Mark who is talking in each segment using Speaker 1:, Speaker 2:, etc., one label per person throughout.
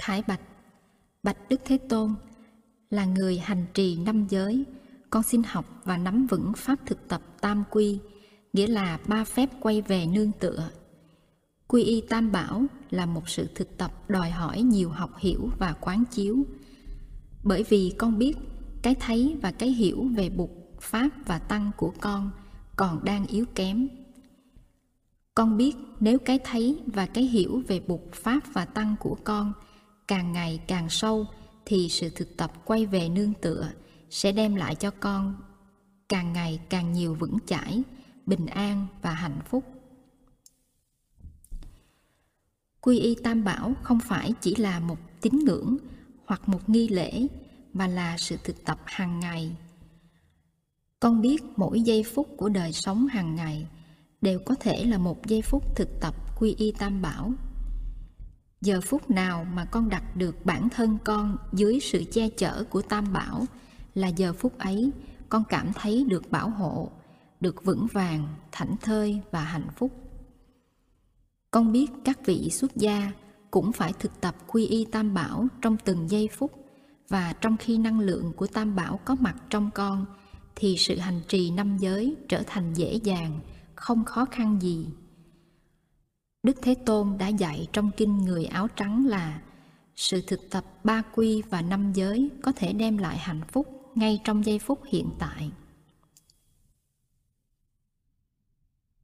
Speaker 1: Khải Bạch Bạch Đức Thế Tôn là người hành trì năm giới, con xin học và nắm vững pháp thực tập tam quy, nghĩa là ba phép quay về nương tựa. Quy y tam bảo là một sự thực tập đòi hỏi nhiều học hiểu và quán chiếu. Bởi vì con biết cái thấy và cái hiểu về bục, pháp và tăng của con còn đang yếu kém. Con biết nếu cái thấy và cái hiểu về bục, pháp và tăng của con càng ngày càng sâu thì sự thực tập quay về nương tựa sẽ đem lại cho con càng ngày càng nhiều vững chãi, bình an và hạnh phúc. Quy y tam bảo không phải chỉ là một tín ngưỡng hoặc một nghi lễ mà là sự thực tập hàng ngày. Con biết mỗi giây phút của đời sống hàng ngày đều có thể là một giây phút thực tập quy y tam bảo giờ phút nào mà con đặt được bản thân con dưới sự che chở của tam bảo là giờ phút ấy con cảm thấy được bảo hộ, được vững vàng, thảnh thơi và hạnh phúc. Con biết các vị xuất gia cũng phải thực tập quy y tam bảo trong từng giây phút và trong khi năng lượng của tam bảo có mặt trong con thì sự hành trì năm giới trở thành dễ dàng, không khó khăn gì. Đức Thế Tôn đã dạy trong kinh người áo trắng là sự thực tập ba quy và năm giới có thể đem lại hạnh phúc ngay trong giây phút hiện tại.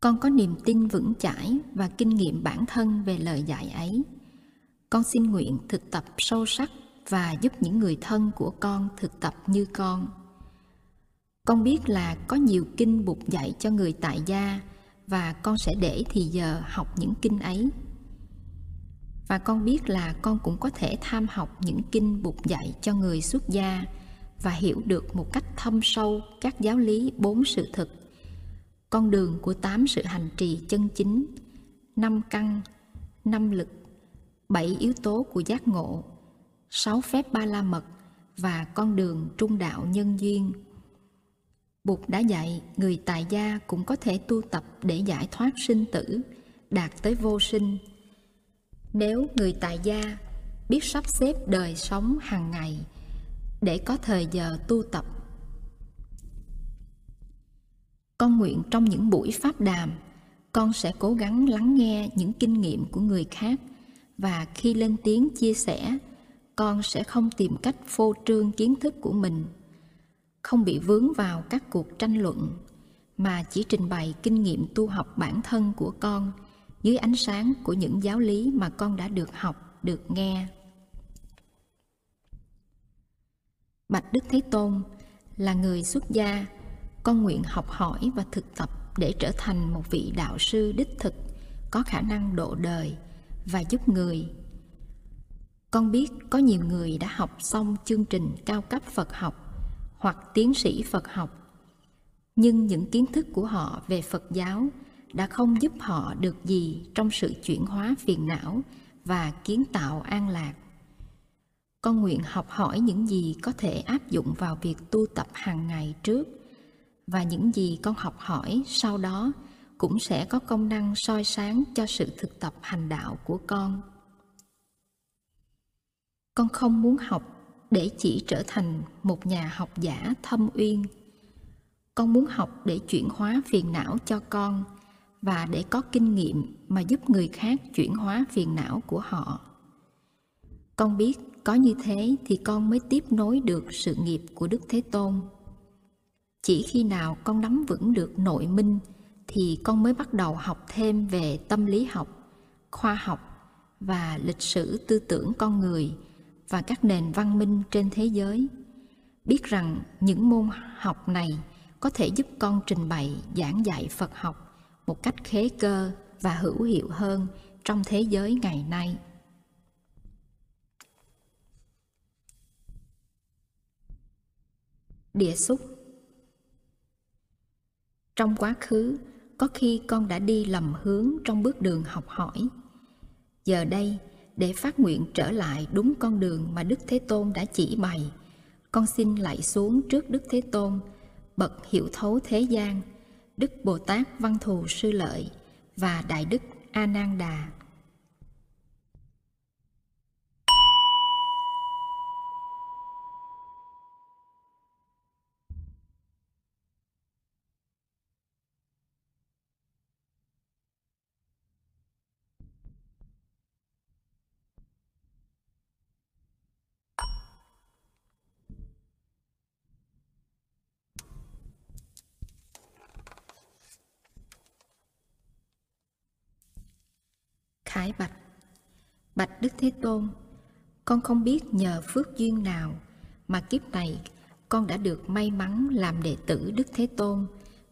Speaker 1: Con có niềm tin vững chãi và kinh nghiệm bản thân về lời dạy ấy. Con xin nguyện thực tập sâu sắc và giúp những người thân của con thực tập như con. Con biết là có nhiều kinh bục dạy cho người tại gia và con sẽ để thì giờ học những kinh ấy. Và con biết là con cũng có thể tham học những kinh bục dạy cho người xuất gia và hiểu được một cách thâm sâu các giáo lý bốn sự thực. Con đường của tám sự hành trì chân chính, năm căn, năm lực, bảy yếu tố của giác ngộ, sáu phép ba la mật và con đường trung đạo nhân duyên Bụt đã dạy người tại gia cũng có thể tu tập để giải thoát sinh tử, đạt tới vô sinh. Nếu người tại gia biết sắp xếp đời sống hàng ngày để có thời giờ tu tập. Con nguyện trong những buổi pháp đàm, con sẽ cố gắng lắng nghe những kinh nghiệm của người khác và khi lên tiếng chia sẻ, con sẽ không tìm cách phô trương kiến thức của mình không bị vướng vào các cuộc tranh luận, mà chỉ trình bày kinh nghiệm tu học bản thân của con dưới ánh sáng của những giáo lý mà con đã được học, được nghe. Bạch đức thế tôn là người xuất gia, con nguyện học hỏi và thực tập để trở thành một vị đạo sư đích thực, có khả năng độ đời và giúp người. Con biết có nhiều người đã học xong chương trình cao cấp phật học hoặc tiến sĩ Phật học. Nhưng những kiến thức của họ về Phật giáo đã không giúp họ được gì trong sự chuyển hóa phiền não và kiến tạo an lạc. Con nguyện học hỏi những gì có thể áp dụng vào việc tu tập hàng ngày trước, và những gì con học hỏi sau đó cũng sẽ có công năng soi sáng cho sự thực tập hành đạo của con. Con không muốn học để chỉ trở thành một nhà học giả thâm uyên. Con muốn học để chuyển hóa phiền não cho con và để có kinh nghiệm mà giúp người khác chuyển hóa phiền não của họ. Con biết có như thế thì con mới tiếp nối được sự nghiệp của đức thế tôn. Chỉ khi nào con nắm vững được nội minh thì con mới bắt đầu học thêm về tâm lý học, khoa học và lịch sử tư tưởng con người và các nền văn minh trên thế giới. Biết rằng những môn học này có thể giúp con trình bày, giảng dạy phật học một cách khế cơ và hữu hiệu hơn trong thế giới ngày nay. Địa xúc. Trong quá khứ, có khi con đã đi lầm hướng trong bước đường học hỏi. Giờ đây để phát nguyện trở lại đúng con đường mà Đức Thế Tôn đã chỉ bày. Con xin lạy xuống trước Đức Thế Tôn, bậc hiểu thấu thế gian, Đức Bồ Tát Văn Thù Sư Lợi và Đại Đức A Nan Đà thái bạch. Bạch Đức Thế Tôn Con không biết nhờ phước duyên nào Mà kiếp này con đã được may mắn làm đệ tử Đức Thế Tôn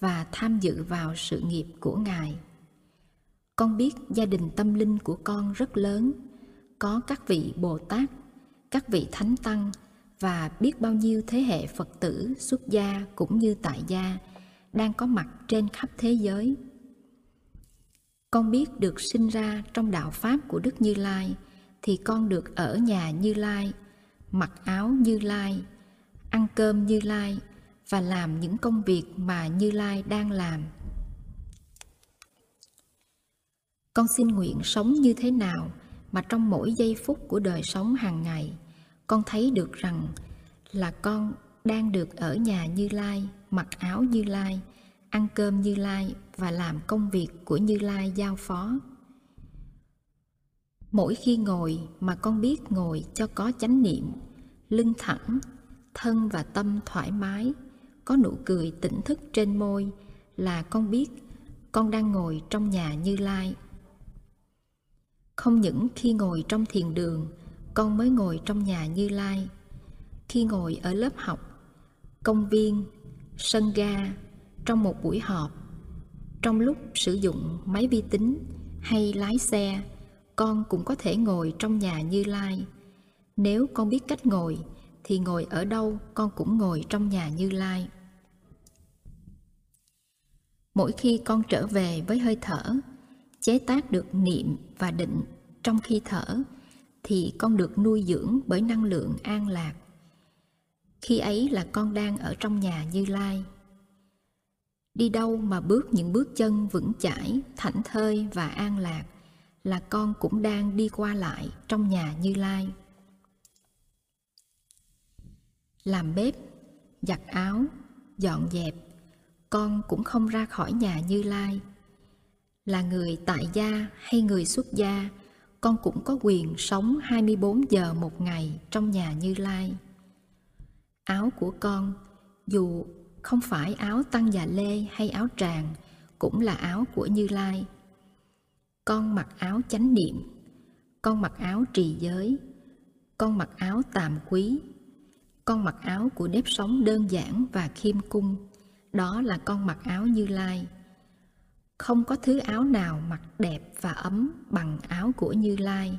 Speaker 1: Và tham dự vào sự nghiệp của Ngài. Con biết gia đình tâm linh của con rất lớn Có các vị Bồ Tát, các vị Thánh Tăng Và biết bao nhiêu thế hệ Phật tử, xuất gia cũng như tại gia Đang có mặt trên khắp thế giới con biết được sinh ra trong đạo pháp của đức như lai, thì con được ở nhà như lai, mặc áo như lai, ăn cơm như lai và làm những công việc mà như lai đang làm. Con xin nguyện sống như thế nào mà trong mỗi giây phút của đời sống hàng ngày, con thấy được rằng là con đang được ở nhà như lai, mặc áo như lai ăn cơm Như Lai và làm công việc của Như Lai giao phó. Mỗi khi ngồi mà con biết ngồi cho có chánh niệm, lưng thẳng, thân và tâm thoải mái, có nụ cười tỉnh thức trên môi là con biết con đang ngồi trong nhà Như Lai. Không những khi ngồi trong thiền đường, con mới ngồi trong nhà Như Lai. Khi ngồi ở lớp học, công viên, sân ga, trong một buổi họp. Trong lúc sử dụng máy vi tính hay lái xe, con cũng có thể ngồi trong nhà như lai. Nếu con biết cách ngồi, thì ngồi ở đâu con cũng ngồi trong nhà như lai. Mỗi khi con trở về với hơi thở, chế tác được niệm và định trong khi thở, thì con được nuôi dưỡng bởi năng lượng an lạc. Khi ấy là con đang ở trong nhà như lai đi đâu mà bước những bước chân vững chãi thảnh thơi và an lạc là con cũng đang đi qua lại trong nhà như lai làm bếp giặt áo dọn dẹp con cũng không ra khỏi nhà như lai là người tại gia hay người xuất gia con cũng có quyền sống 24 giờ một ngày trong nhà Như Lai. Áo của con, dù không phải áo tăng già lê hay áo tràng, cũng là áo của như lai. Con mặc áo chánh niệm, con mặc áo trì giới, con mặc áo tàm quý, con mặc áo của nếp sống đơn giản và khiêm cung. Đó là con mặc áo như lai. Không có thứ áo nào mặc đẹp và ấm bằng áo của như lai.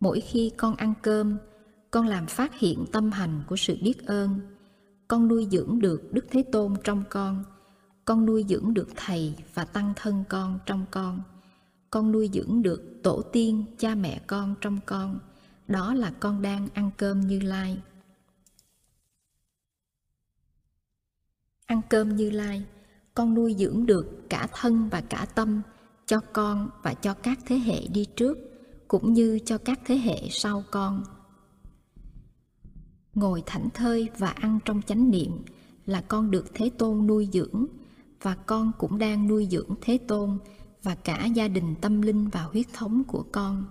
Speaker 1: Mỗi khi con ăn cơm, con làm phát hiện tâm hành của sự biết ơn con nuôi dưỡng được Đức Thế Tôn trong con, con nuôi dưỡng được Thầy và Tăng thân con trong con, con nuôi dưỡng được Tổ tiên, cha mẹ con trong con, đó là con đang ăn cơm như lai. Ăn cơm như lai, con nuôi dưỡng được cả thân và cả tâm cho con và cho các thế hệ đi trước, cũng như cho các thế hệ sau con ngồi thảnh thơi và ăn trong chánh niệm là con được thế tôn nuôi dưỡng, và con cũng đang nuôi dưỡng thế tôn và cả gia đình tâm linh và huyết thống của con.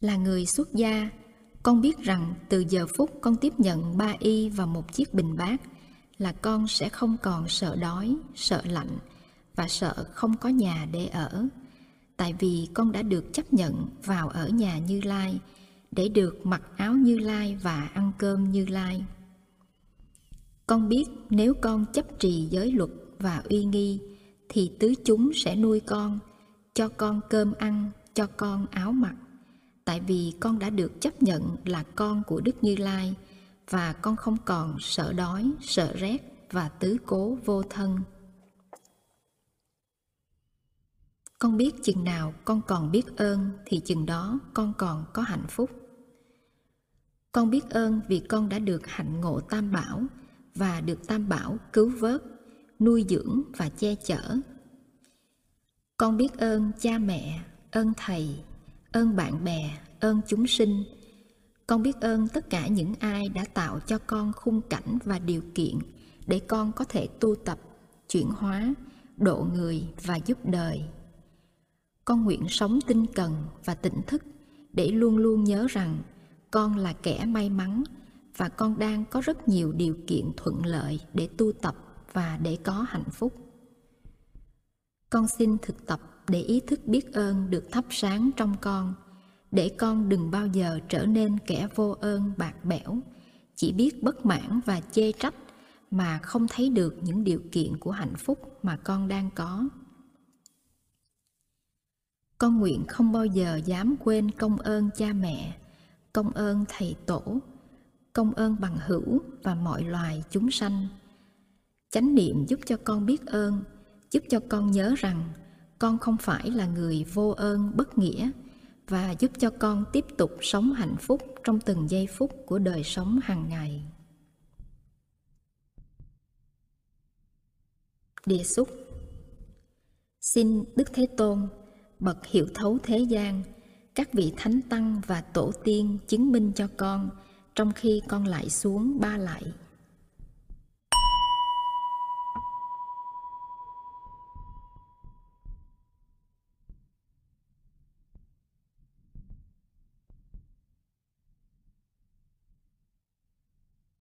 Speaker 1: Là người xuất gia, con biết rằng từ giờ phút con tiếp nhận ba y và một chiếc bình bát là con sẽ không còn sợ đói, sợ lạnh và sợ không có nhà để ở. Tại vì con đã được chấp nhận vào ở nhà như lai để được mặc áo như lai và ăn cơm như lai. Con biết nếu con chấp trì giới luật và uy nghi, thì tứ chúng sẽ nuôi con, cho con cơm ăn, cho con áo mặc. Tại vì con đã được chấp nhận là con của đức như lai, và con không còn sợ đói, sợ rét và tứ cố vô thân. Con biết chừng nào con còn biết ơn, thì chừng đó con còn có hạnh phúc. Con biết ơn vì con đã được hạnh ngộ tam bảo và được tam bảo cứu vớt, nuôi dưỡng và che chở. Con biết ơn cha mẹ, ơn thầy, ơn bạn bè, ơn chúng sinh. Con biết ơn tất cả những ai đã tạo cho con khung cảnh và điều kiện để con có thể tu tập, chuyển hóa, độ người và giúp đời con nguyện sống tinh cần và tỉnh thức để luôn luôn nhớ rằng con là kẻ may mắn và con đang có rất nhiều điều kiện thuận lợi để tu tập và để có hạnh phúc. Con xin thực tập để ý thức biết ơn được thắp sáng trong con, để con đừng bao giờ trở nên kẻ vô ơn, bạc bẽo, chỉ biết bất mãn và chê trách mà không thấy được những điều kiện của hạnh phúc mà con đang có con nguyện không bao giờ dám quên công ơn cha mẹ, công ơn thầy tổ, công ơn bằng hữu và mọi loài chúng sanh. Chánh niệm giúp cho con biết ơn, giúp cho con nhớ rằng con không phải là người vô ơn, bất nghĩa và giúp cho con tiếp tục sống hạnh phúc trong từng giây phút của đời sống hàng ngày. Địa xúc xin đức thế tôn bậc hiểu thấu thế gian, các vị thánh tăng và tổ tiên chứng minh cho con, trong khi con lại xuống ba lại.